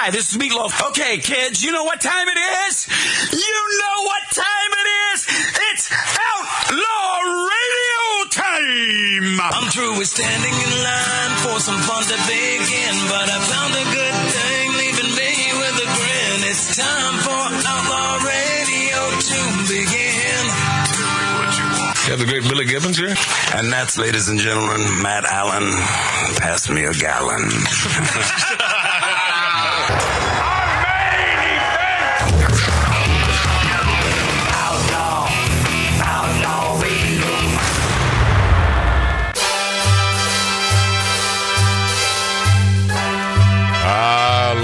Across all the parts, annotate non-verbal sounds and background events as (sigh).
Hi, this is Meatloaf. Okay, kids, you know what time it is? You know what time it is? It's Outlaw Radio time! I'm through with standing in line for some fun to begin, but I found a good thing leaving me with a grin. It's time for Outlaw Radio to begin. You have the great Billy Gibbons here? And that's, ladies and gentlemen, Matt Allen. Pass me a gallon. (laughs)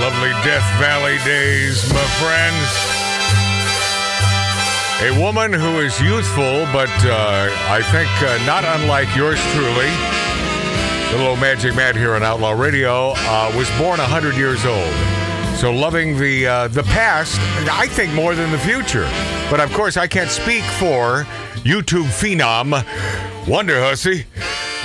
lovely Death Valley days, my friends. A woman who is youthful, but uh, I think uh, not unlike yours truly. Little old Magic Matt here on Outlaw Radio uh, was born 100 years old. So loving the uh, the past, I think more than the future. But of course, I can't speak for YouTube phenom Wonder Hussy.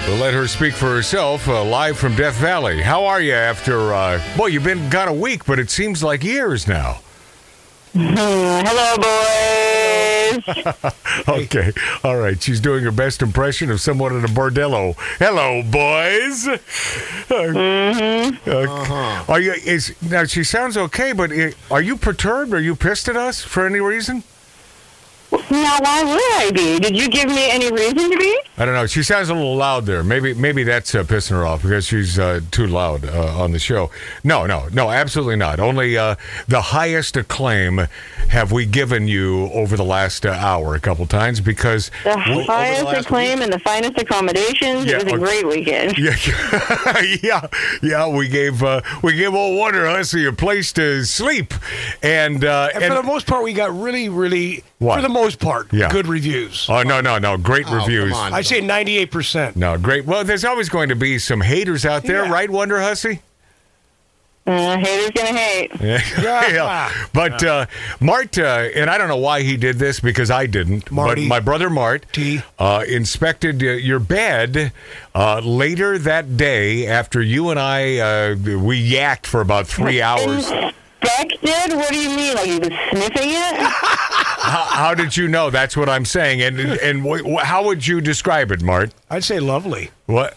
We'll let her speak for herself uh, live from Death Valley. How are you after, uh, boy, you've been gone a week, but it seems like years now. Hello, boys. (laughs) Okay. All right. She's doing her best impression of someone in a bordello. Hello, boys. Mm-hmm. Are you? Is now? She sounds okay, but i are you perturbed? Are you pissed at us for any reason? now, why would I be? Did you give me any reason to be? I don't know. She sounds a little loud there. Maybe maybe that's uh, pissing her off because she's uh, too loud uh, on the show. No, no, no, absolutely not. Only uh, the highest acclaim have we given you over the last uh, hour a couple times because The we- highest the last acclaim and the finest accommodations. Yeah, it was a okay. great weekend. Yeah, (laughs) yeah, yeah. We gave uh, we gave old Wonder Hussy a place to sleep, and uh, And, for the most part, we got really, really, What? for the most part, Yeah. good reviews. oh no, no, no, great Oh, reviews. Come on. I'd say 98%. No, great. Well, there's always going to be some haters out there, Yeah. right, Wonder Hussy? Uh, haters gonna hate. (laughs) Yeah. Yeah. But uh, Mart, uh, and I don't know why he did this because I didn't. Marty. But my brother Mart T. uh, inspected uh, your bed uh, later that day after you and I uh, we yacked for about three (laughs) hours. Inspected? What do you mean? Like you was sniffing it? (laughs) how, how did you know? That's what I'm saying. And and wh- how would you describe it, Mart? I'd say lovely. What?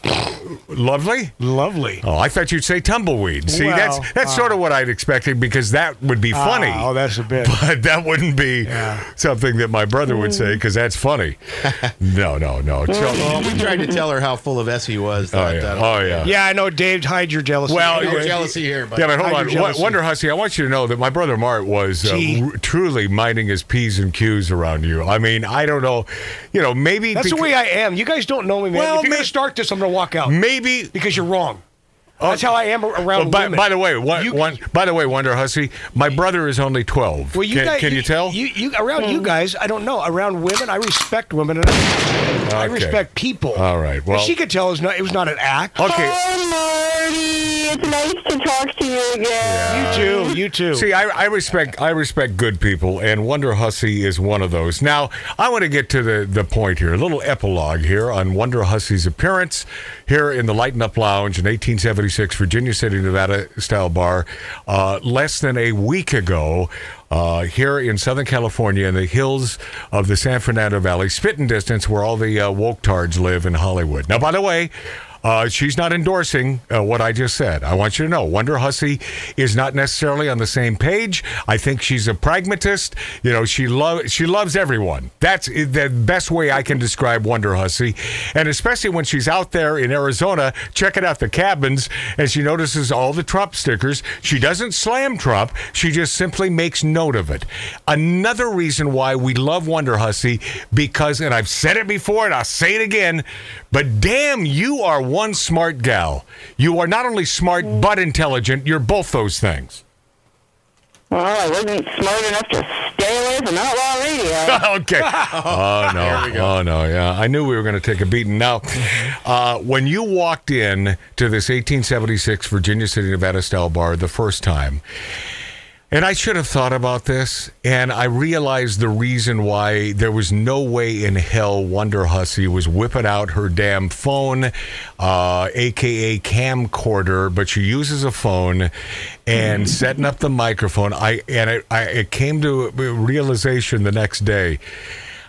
Lovely? Lovely. Oh, I thought you'd say tumbleweed. See, Well, that's that's sort of what I'd expected because that would be funny. Ah, oh, that's a bit. but that wouldn't be Yeah. something that my brother would say because that's funny. (laughs) no, no, no. Well, we tried to tell her how full of S he was. oh yeah, uh, oh yeah. Yeah, I know, Dave, hide your jealousy. Well, No yeah, jealousy here, but Yeah, but hold Hide on. your Wonder Hussy, I want you to know that my brother Mart was uh, r- truly minding his P's and Q's around you. I mean, I don't know. You know, maybe. That's the way I am. You guys don't know me, man. Well, if you're may- going to start this, I'm going to walk out. Maybe. because you're wrong. Oh. That's how I am oh, around Oh, by, women. by the way, one, You- one, by the way, Wonder Hussy, my brother is only twelve. Well, you can, guys, can you, tell? You, you around you hmm. guys, I don't know. Around women, I respect women, and I, I respect people. All right, And well- she could tell it was not, it was not an act. okay. Hi, Marty. It's nice to talk to you again. You too. You too. See, I, I respect I respect good people, and Wonder Hussy is one of those. Now, I want to get to the, the point here, a little epilogue here on Wonder Hussy's appearance here in the Lighten Up Lounge in 1876 Virginia City, Nevada style bar, uh, less than a week ago. Uh, here in Southern California, in the hills of the San Fernando Valley, spitting distance where all the uh, woke tards live in Hollywood. Now, by the way, uh, she's not endorsing uh, what I just said. I want you to know Wonder Hussy is not necessarily on the same page. I think she's a pragmatist. You know, she loves she loves everyone. That's the best way I can describe Wonder Hussy, and especially when she's out there in Arizona checking out the cabins and she notices all the Trump stickers. She doesn't slam Trump. She just simply makes note of it. Another reason why we love Wonder Hussy because, and I've said it before and I'll say it again, but damn, you are one smart gal. You are not only smart but intelligent. You're both those things. Well, I wasn't smart enough to stay away from outlaw radio. (laughs) okay. Oh no. Oh no. Yeah, I knew we were going to take a beating. Now, uh, when you walked in to this 1876 Virginia City, Nevada style bar the first time, And I should have thought about this, and I realized the reason why there was no way in hell Wonder Hussy was whipping out her damn phone, uh, aka camcorder, but she uses a phone and (laughs) setting up the microphone. I and it, I, it came to a realization the next day.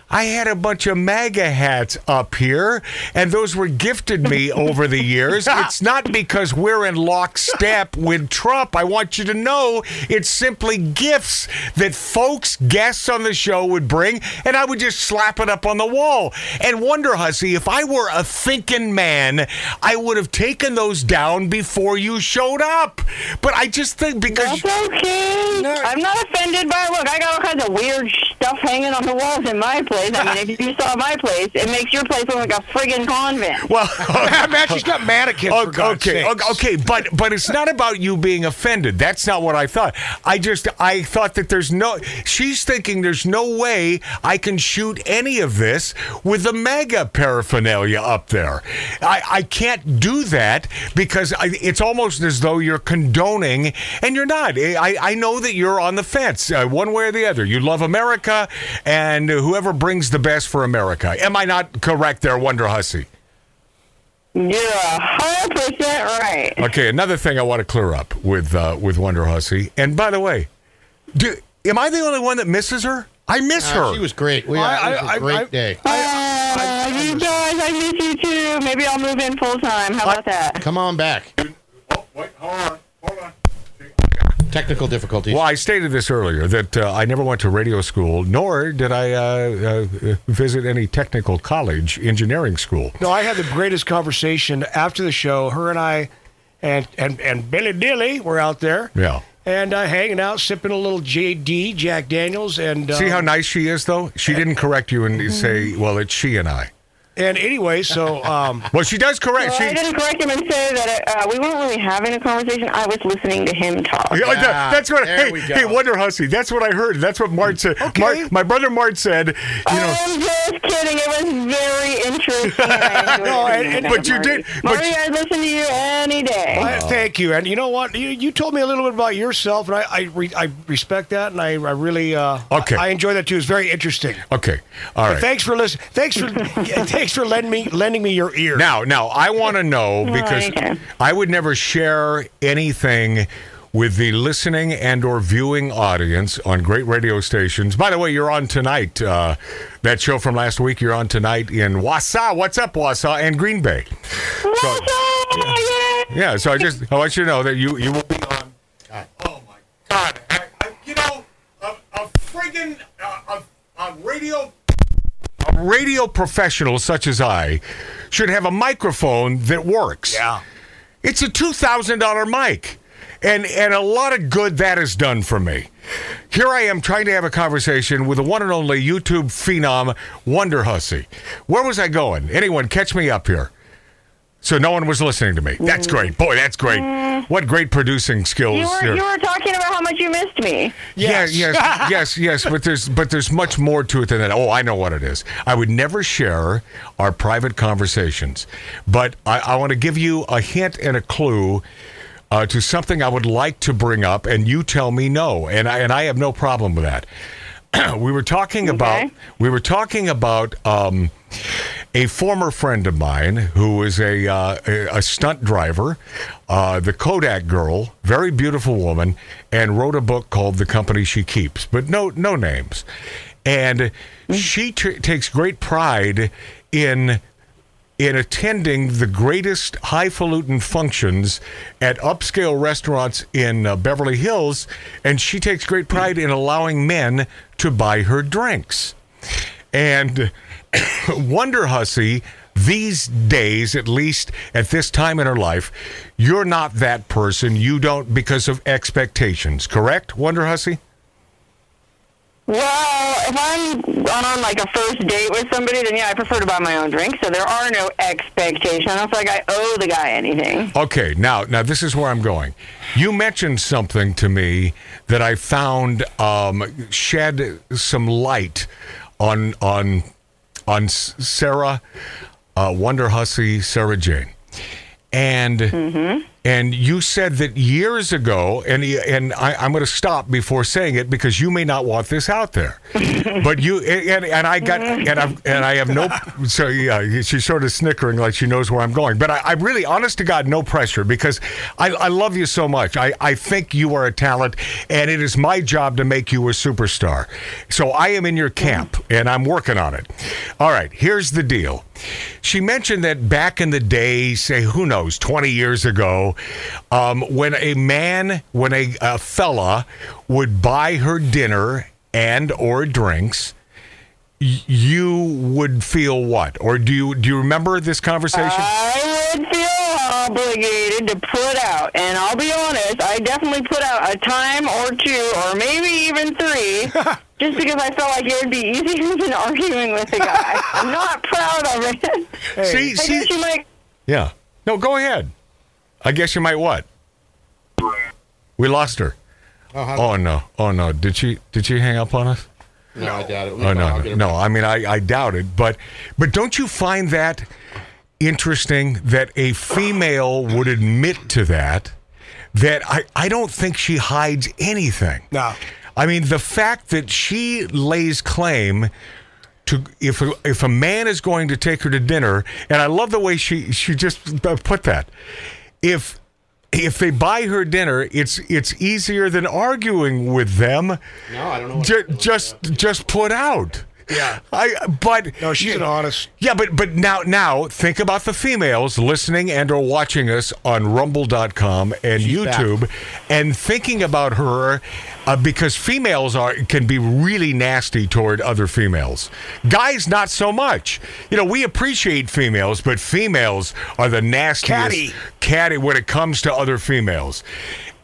I had a bunch of MAGA hats up here, and those were gifted me (laughs) over the years. It's not because we're in lockstep (laughs) with Trump. I want you to know it's simply gifts that folks, guests on the show would bring, and I would just slap it up on the wall. And Wonder Hussy, if I were a thinking man, I would have taken those down before you showed up. But I just think because. That's okay. I'm not offended by look. I got all kinds of weird stuff hanging on the walls in my place. I mean, if you saw my place, it makes your place look like a friggin' convent. Well, (laughs) Man, she's got mannequins. for God's okay, sakes. okay, okay, but but it's not about you being offended. That's not what I thought. I just I thought that there's no. She's thinking there's no way I can shoot any of this with the MAGA paraphernalia up there. I I can't do that because I, it's almost as though you're condoning, and you're not. I I know that you're on the fence, uh, one way or the other. You love America, and whoever brings the best for America. Am I not correct there, Wonder Hussy? You're a hundred percent right. Okay, another thing I want to clear up with uh, with Wonder Hussy. And by the way, do, am I the only one that misses her? I miss Uh, her. she was great. We I- had it was I- a great I- day. Uh, you guys, I miss you too. Maybe I'll move in full time. How about that? Come on back. oh, wait, hold on, hold on. Technical difficulties. Well, I stated this earlier that uh, I never went to radio school, nor did I uh, uh, visit any technical college engineering school. No, I had the greatest conversation after the show. Her and I, and and and Billy Dilly were out there. Yeah. And uh, hanging out, sipping a little JD, Jack Daniels, and uh, See how nice she is, though. She didn't correct you and say, "Well, it's she and I." And anyway, so um, Well, she does correct. Well, I didn't correct him and say that uh, we weren't really having a conversation. I was listening to him talk. Yeah, that- that's what. there Hey, we go. hey, Wonder Hussy. That's what I heard. That's what Mart said. Okay. Mart, my brother Mart said. You know. I'm just kidding. It was very interesting. (laughs) No, and- and- but you Marty. did- but Marty, I'd listen to you any day. I- thank you. And you know what? You, you told me a little bit about yourself, and I I, re, I respect that, and I, I really uh, Okay. I, I enjoy that too. It's very interesting. Okay. All right. Thanks for listening. Thanks for (laughs) thanks for lending me lending me your ear. Now, now, I want to know because anytime. I would never share anything with the listening and or viewing audience on great radio stations. By the way, you're on tonight. Uh, that show from last week, you're on tonight in Wausau. What's up, Wausau and Green Bay? So, yeah, so I just I want you to know that you you will be on. Oh my God! I, I, you know, a, a friggin' uh, a, a radio a radio professional such as I should have a microphone that works. Yeah. It's a two thousand dollar mic. And and a lot of good that has done for me. Here I am trying to have a conversation with the one and only YouTube phenom Wonder Hussy. Where was I going? Anyone catch me up here? So no one was listening to me. That's great. Boy, that's great. What great producing skills. You were, here. you were talking about how much you missed me. Yes. Yeah, yes, (laughs) yes, yes. But there's but there's much more to it than that. Oh, I know what it is. I would never share our private conversations, but I, I want to give you a hint and a clue. Uh, to something I would like to bring up, and you tell me no, and I and I have no problem with that. (clears throat) we were talking about we were talking about um, a former friend of mine who is a uh, a, a stunt driver, uh, the Kodak girl, very beautiful woman, and wrote a book called The Company She Keeps, but no no names, and she t- takes great pride in in attending the greatest highfalutin functions at upscale restaurants in uh, Beverly Hills, and she takes great pride in allowing men to buy her drinks. And (coughs) Wonder Hussy, these days, at least at this time in her life, you're not that person. You don't because of expectations, correct, Wonder Hussy? Well, if I'm on like a first date with somebody, then yeah, I prefer to buy my own drink. So there are no expectations. It's like I owe the guy anything. Okay, now now this is where I'm going. You mentioned something to me that I found um, shed some light on on on Sarah uh, Wonder Hussy Sarah Jane, and and you said that years ago, and and I, I'm going to stop before saying it because you may not want this out there, (laughs) but you and, and I got and I and I have no so yeah she's sort of snickering like she knows where I'm going, but I, I really honest to God no pressure because I, I love you so much. I I think you are a talent, and it is my job to make you a superstar. So I am in your camp, and I'm working on it. All right, here's the deal. She mentioned that back in the day, say who knows, 20 years ago, um, when a man, when a, a fella would buy her dinner and or drinks, you would feel what? Or do you do you remember this conversation? I would feel obligated to put out, and I'll be honest, I definitely put out a time or two, or maybe even three, (laughs) just because I felt like it would be easier (laughs) than arguing with the guy. I'm not proud of it. see, I see, guess you might. yeah. No, go ahead. I guess you might what? We lost her. Oh, Oh no! Oh no! Did she? Did she hang up on us? no, I doubt it. Oh I'll no, no. I mean, I, I doubt it. But but don't you find that interesting that a female would admit to that? That I I don't think she hides anything. No. I mean, the fact that she lays claim to if a, if a man is going to take her to dinner, and I love the way she she just put that. If if they buy her dinner, it's it's easier than arguing with them. No, I don't know. What Ju- just just put out. Yeah. I but No, she's an honest. yeah, but but now now think about the females listening and or watching us on rumble.com and She's YouTube and thinking about her uh, because females are can be really nasty toward other females. Guys not so much. You know, we appreciate females, but females are the nastiest Catty. catty when it comes to other females.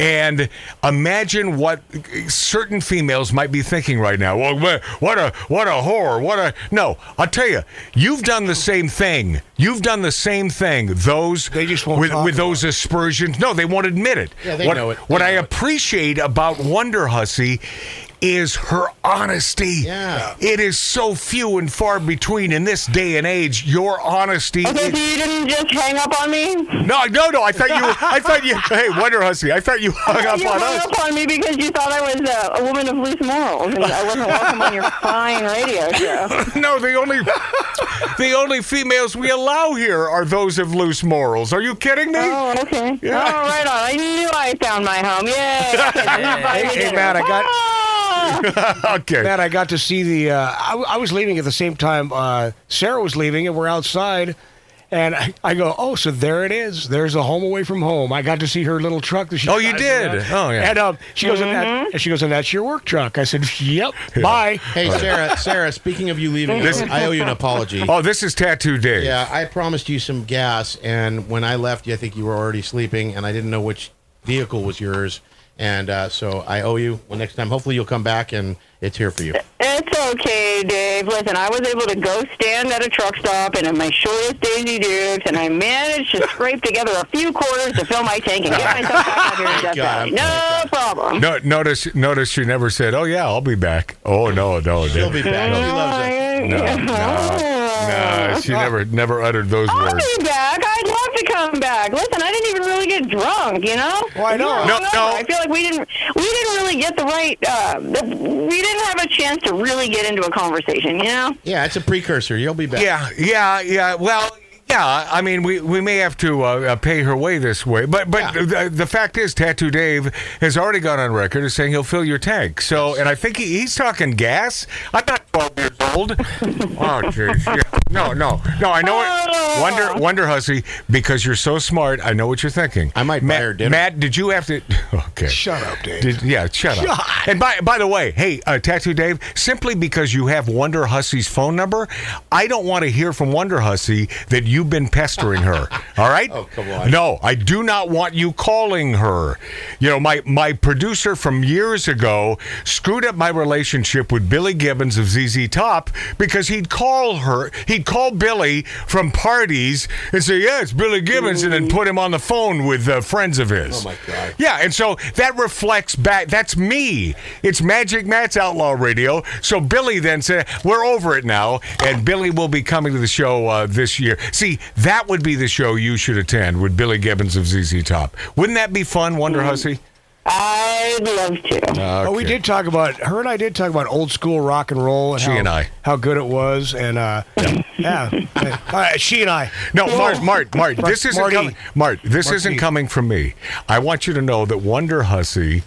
And imagine what certain females might be thinking right now. Well, what a what a whore! What a no! I'll tell you, you've done the same thing. You've done the same thing. Those They just won't with with those aspersions. No, they won't admit it. Yeah, they what, know it. What They I it. appreciate about Wonder Hussy is her honesty. Yeah. It is so few and far between in this day and age. Your honesty. Okay, is- so you didn't just hang up on me? no, no, no. I thought you. I thought you. Hey, Wonder Hussy. I thought you hung up you on hung us. up on me because you thought I was uh, a woman of loose morals and I wasn't welcome on your (laughs) fine radio show. No, the only the only females we allow here are those of loose morals. Are you kidding me? Oh, okay. Yeah. Oh, right on. I knew I found my home. Yay. (laughs) Hey, hey, Matt, I got- Ah! (laughs) okay. Matt, I got to see the. Uh, I, w- I was leaving at the same time uh, Sarah was leaving, and we're outside. And I, I go, oh, so there it is. There's a home away from home. I got to see her little truck that she. Oh, you did? around. Oh, yeah. And um, she goes, and, Mm-hmm. that, and she goes, and that's your work truck. I said, yep. (laughs) Bye. Hey, Sarah. Sarah. Speaking of you leaving, This- I owe you an apology. Oh, this is Tattoo Dave. Yeah, I promised you some gas, and when I left, I think you were already sleeping, and I didn't know which vehicle was yours, and uh, so I owe you. Well, next time, hopefully, you'll come back, and it's here for you. It's okay, Dave. Listen, I was able to go stand at a truck stop and in my shortest Daisy Dukes, and I managed to scrape together a few quarters to fill my tank and get myself back out here in Death (laughs) God, Valley. No problem. No, notice, notice she never said, "Oh yeah, I'll be back." Oh no, no, She'll no, be back. She loves it. no, no, no. She never, never uttered those words. I'll words. be back. I'd love to come back. Listen, I didn't even really get drunk, you know. Why not? No, Hungover. no. I feel like we didn't we didn't really get the right. Uh, the, we didn't have a chance to really get into a conversation, you know. Yeah, it's a precursor. You'll be back. Yeah, yeah, yeah. Well, yeah. I mean, we, we may have to uh, uh, pay her way this way, but but the, the fact is, Tattoo Dave has already gone on record as saying he'll fill your tank. So, and I think he, he's talking gas. I'm not 12 years old. (laughs) Oh, jeez. Yeah. No, no, no. I know it. Wonder, Wonder Hussy, because you're so smart. I know what you're thinking. I might buy Matt, her dinner. Matt, did you have to? (laughs) Okay. Shut up, Dave. Did, yeah, shut up. And by by the way, hey, uh, Tattoo Dave, simply because you have Wonder Hussy's phone number, I don't want to hear from Wonder Hussy that you've been pestering her. All right? (laughs) Oh, come on. No, I do not want you calling her. You know, my my producer from years ago screwed up my relationship with Billy Gibbons of ZZ Top because he'd call her, he'd call Billy from parties and say, "Yeah, it's Billy Gibbons," and then put him on the phone with uh, friends of his. Oh, my God. Yeah, and so that reflects back. That's me. It's Magic Matt's Outlaw Radio. So Billy then said, "We're over it now," and Billy will be coming to the show uh, this year. See, that would be the show you should attend with Billy Gibbons of ZZ Top. Wouldn't that be fun, Wonder Hussy? I'd love to. Oh, we did talk about her and I did talk about old school rock and roll and She how, and I. how good it was and uh, yeah, Uh, she and I. No, Mart, Mart, Mart. This isn't Marty. coming. Mart, this Marty. isn't coming from me. I want you to know that Wonder Hussy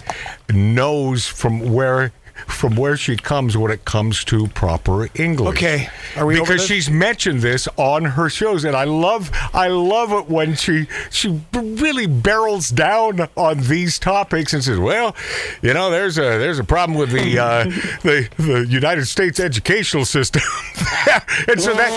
knows from where from where she comes when it comes to proper English. Okay. Are we because she's mentioned this on her shows, and I love I love it when she she really barrels down on these topics and says, "Well, you know, there's a there's a problem with the uh, (laughs) the the United States educational system," (laughs) and so that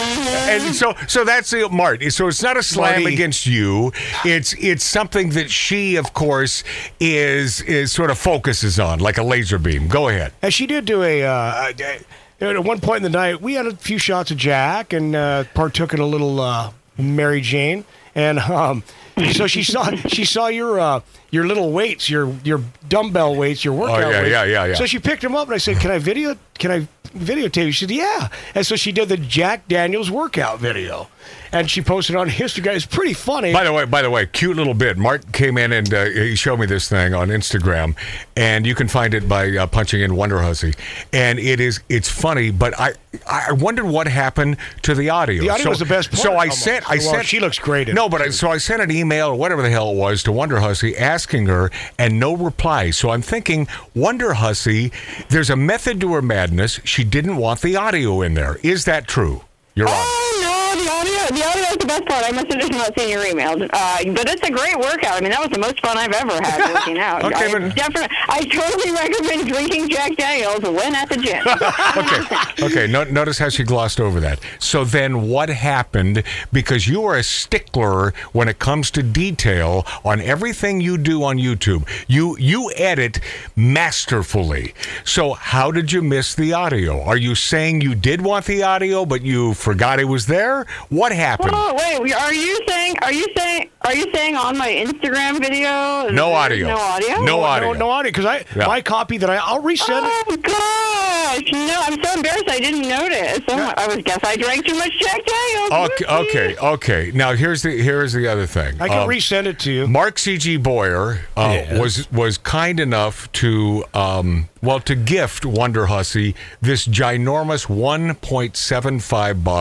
and so so that's the Mart. So it's not a slam Marty. against you. It's it's something that she, of course, is is sort of focuses on like a laser beam. Go ahead. And she did do a. Uh, a- at one point in the night, we had a few shots of Jack and uh, partook in a little uh, Mary Jane, and um, so she saw she saw your uh, your little weights, your your dumbbell weights, your workout Oh, yeah, weights. yeah, yeah, yeah. So she picked them up, and I said, "Can I video? Can I videotape?" you?" She said, "Yeah." And so she did the Jack Daniels workout video, and she posted on Instagram. It's pretty funny. By the way, by the way, cute little bit. Mark came in and uh, he showed me this thing on Instagram, and you can find it by uh, punching in Wonder Hussy. And it is it's funny, but I I wondered what happened to the audio. The audio was the best part, So I almost. sent I Well, sent she looks great No, but I, so I sent an email or whatever the hell it was to Wonder Hussy asking her, and no reply. So I'm thinking Wonder Hussy, there's a method to her madness. She didn't want the audio in there. Is that true? You're on. Oh no, the audio, the audio is the best part. I must have just not seen your emails. Uh, but it's a great workout. I mean, that was the most fun I've ever had working out. (laughs) Okay, I but- definitely, I totally recommend drinking Jack Daniels when at the gym. (laughs) okay. Okay. No, notice how she glossed over that. So then, what happened? Because you are a stickler when it comes to detail on everything you do on YouTube. You you edit masterfully. So how did you miss the audio? Are you saying you did want the audio, but you forgot it was there? What happened? Oh wait, are you saying? Are you saying? Are you saying on my Instagram video? No audio. No audio. No audio. no, no audio because I Yeah. my copy that I I'll resend it. Oh gosh! No, I'm so embarrassed. I didn't notice. Oh, I was guess I drank too much Jack Daniels. Okay, okay, okay. Now here's the here's the other thing. I can Um, resend it to you. Mark C.G. Boyer uh, Yes. was was kind enough to um, well to gift Wonder Hussy this ginormous 1.75 bottle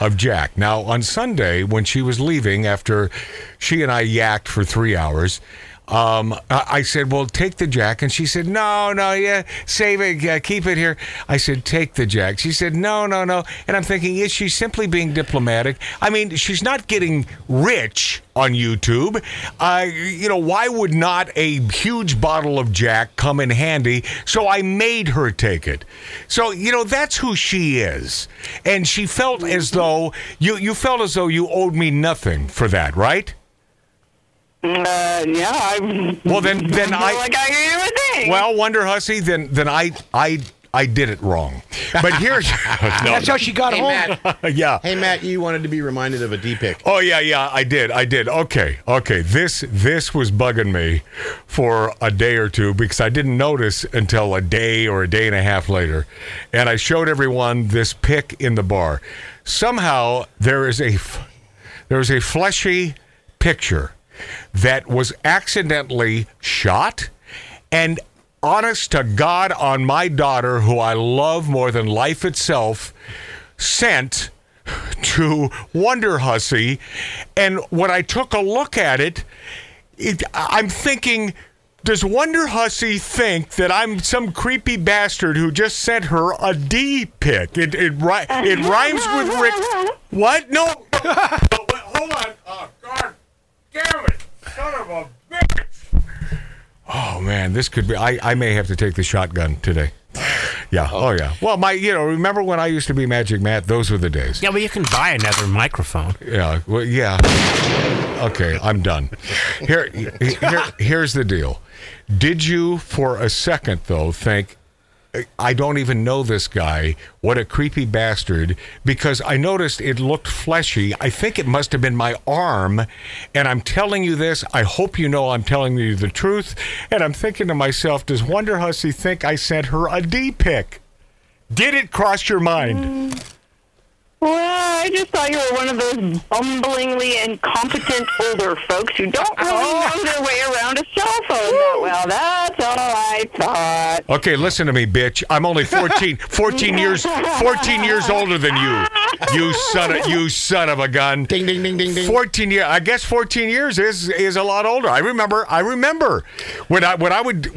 of Jack. Now on Sunday when she was leaving after she and I yacked for three hours. Um, I said, "Well, take the Jack," and she said, "No, no, yeah, save it, uh, keep it here." I said, "Take the Jack." She said, "No, no, no," and I'm thinking, is she simply being diplomatic? I mean, she's not getting rich on YouTube. Uh, you know, why would not a huge bottle of Jack come in handy? So I made her take it. So you know, that's who she is, and she felt as though you you felt as though you owed me nothing for that, right? Uh, yeah. I. Well, then, (laughs) then I. like I gave a thing. Well, Wonder Hussy, then then I I I did it wrong. But here's (laughs) That's how she got Hey, home. Matt. (laughs) yeah. Hey, Matt, you wanted to be reminded of a D pick. Oh yeah, yeah, I did. I did. Okay. Okay. This this was bugging me for a day or two because I didn't notice until a day or a day and a half later. And I showed everyone this pic in the bar. Somehow there is a f- there is a fleshy picture that was accidentally shot and honest to God on my daughter who I love more than life itself sent to Wonder Hussy. And when I took a look at it, it I'm thinking, does Wonder Hussy think that I'm some creepy bastard who just sent her a D pick? It it, ri- it rhymes with Rick. What? No. (laughs) Hold on. Oh, God damn it. Son of a bitch. Oh, man. This could be. I, I may have to take the shotgun today. Yeah. Oh, yeah. Well, my, you know, remember when I used to be Magic Matt? Those were the days. Yeah, but you can buy another microphone. Yeah. Well, yeah. Okay, I'm done. Here, here, here's the deal. Did you, for a second, though, think I don't even know this guy. What a creepy bastard. Because I noticed it looked fleshy. I think it must have been my arm. And I'm telling you this. I hope you know I'm telling you the truth. And I'm thinking to myself, does Wonder Hussy think I sent her a D pic? Did it cross your mind? Mm. Well, I just thought you were one of those bumblingly incompetent older folks who don't really oh, know their way around a cell phone that well. That's all I thought. Okay, listen to me, bitch. I'm only 14, 14 years, 14 years older than you. You son of, you son of a gun. Ding, ding, ding, ding, ding. 14 years. I guess 14 years is is a lot older. I remember. I remember when I when I would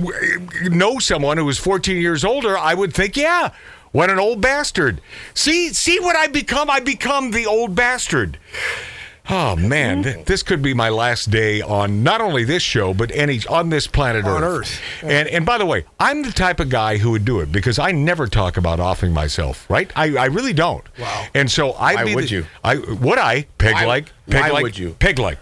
know someone who was 14 years older. I would think, yeah, what an old bastard. See, see what I become. I become the old bastard. Oh man, th- this could be my last day on not only this show but any on this planet On Earth. Earth. And and by the way, I'm the type of guy who would do it because I never talk about offing myself. Right? I, I really don't. Wow. And so I Why be would the- you? I would I pig Why- like pig why like would you? pig like.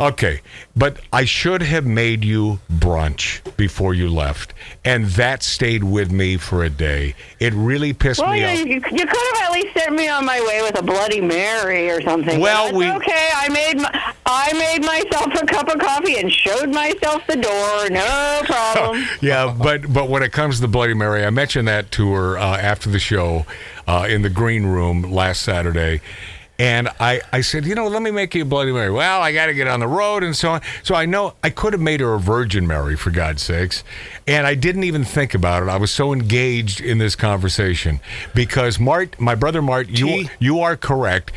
Okay, but I should have made you brunch before you left, and that stayed with me for a day. It really pissed Well, me you, off. you, you could have at least sent me on my way with a Bloody Mary or something. Well, we- okay. I made my, I made myself a cup of coffee and showed myself the door. No (laughs) problem. yeah, but but when it comes to the Bloody Mary, I mentioned that to her uh, after the show uh, in the green room last Saturday. And I, I said, you know, let me make you a Bloody Mary. Well, I got to get on the road and so on. So I know I could have made her a Virgin Mary, for God's sakes. And I didn't even think about it. I was so engaged in this conversation because Mart, my brother Mart, you you are correct.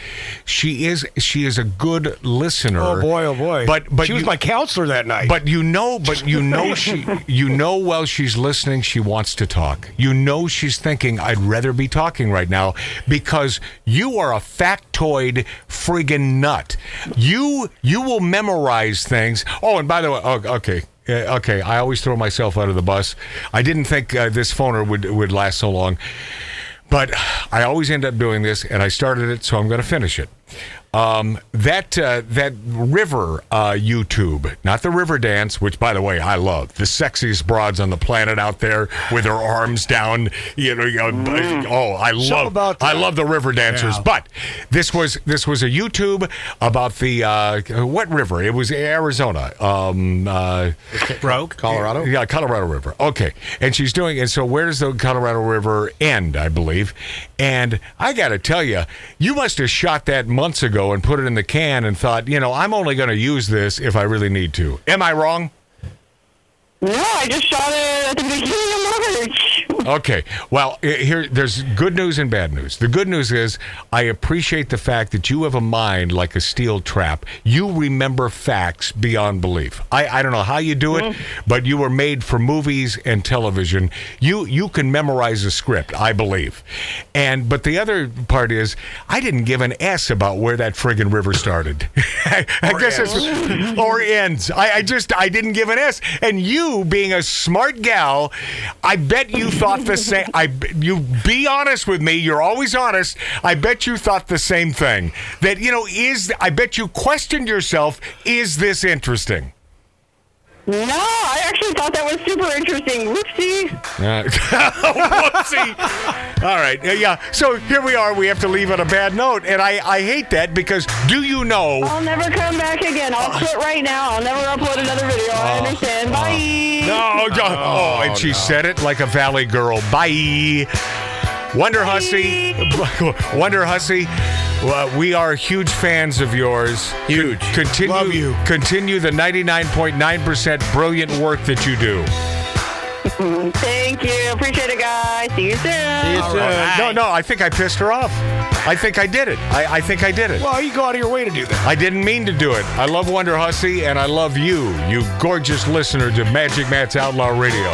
She is she is a good listener. Oh boy, oh boy. But but she was you- my counselor that night. but you know, but you know she you know while she's listening she wants to talk. You know she's thinking I'd rather be talking right now because you are a factoid friggin' nut. You you will memorize things. Oh, and by the way, oh, okay. Okay, I always throw myself out of the bus. I didn't think uh, this phoner would would last so long. But I always end up doing this, and I started it, so I'm going to finish it. Um, that uh, that river uh, YouTube, not the river dance, which by the way I love. The sexiest broads on the planet out there with their arms down. You know, you know, oh, I love about I love the river dancers. Yeah. But this was this was a YouTube about the uh, what river? It was Arizona. Um, uh, Broke. Colorado? yeah, Colorado River. Okay. And she's doing and so where does the Colorado River end, I believe? And I got to tell you, you must have shot that months ago and put it in the can and thought, you know, I'm only going to use this if I really need to. Am I wrong? no, I just shot it at the beginning of March. (laughs) Okay. Well, here there's good news and bad news. The good news is I appreciate the fact that you have a mind like a steel trap. You remember facts beyond belief. I, I don't know how you do it, but you were made for movies and television. You you can memorize a script, I believe. And but the other part is I didn't give an S about where that friggin' river started. (laughs) I, guess it's (laughs) or ends. I, I just I didn't give an S. And you being a smart gal, I bet you thought the same. I you be honest with me. You're always honest. I bet you thought the same thing. That you know is I bet you questioned yourself. Is this interesting? No, I actually thought that was super interesting. Whoopsie. Uh, (laughs) whoopsie. All right. Yeah, Yeah. So here we are. We have to leave on a bad note. And I, I hate that because do you know? I'll never come back again. I'll quit right now. I'll never upload another video. I understand. Bye. No. no. Oh, and she said it like a valley girl. Bye. Wonder Hussy. (laughs) Wonder Hussy. Well, we are huge fans of yours. Huge. Continue, Love you. Continue the 99.9% brilliant work that you do. (laughs) Thank you. Appreciate it, guys. See you soon. See you soon. No, no, I think I pissed her off. I think I did it. I, I think I did it. well, you go out of your way to do that. I didn't mean to do it. I love Wonder Hussy, and I love you, you gorgeous listener to Magic Matt's Outlaw Radio.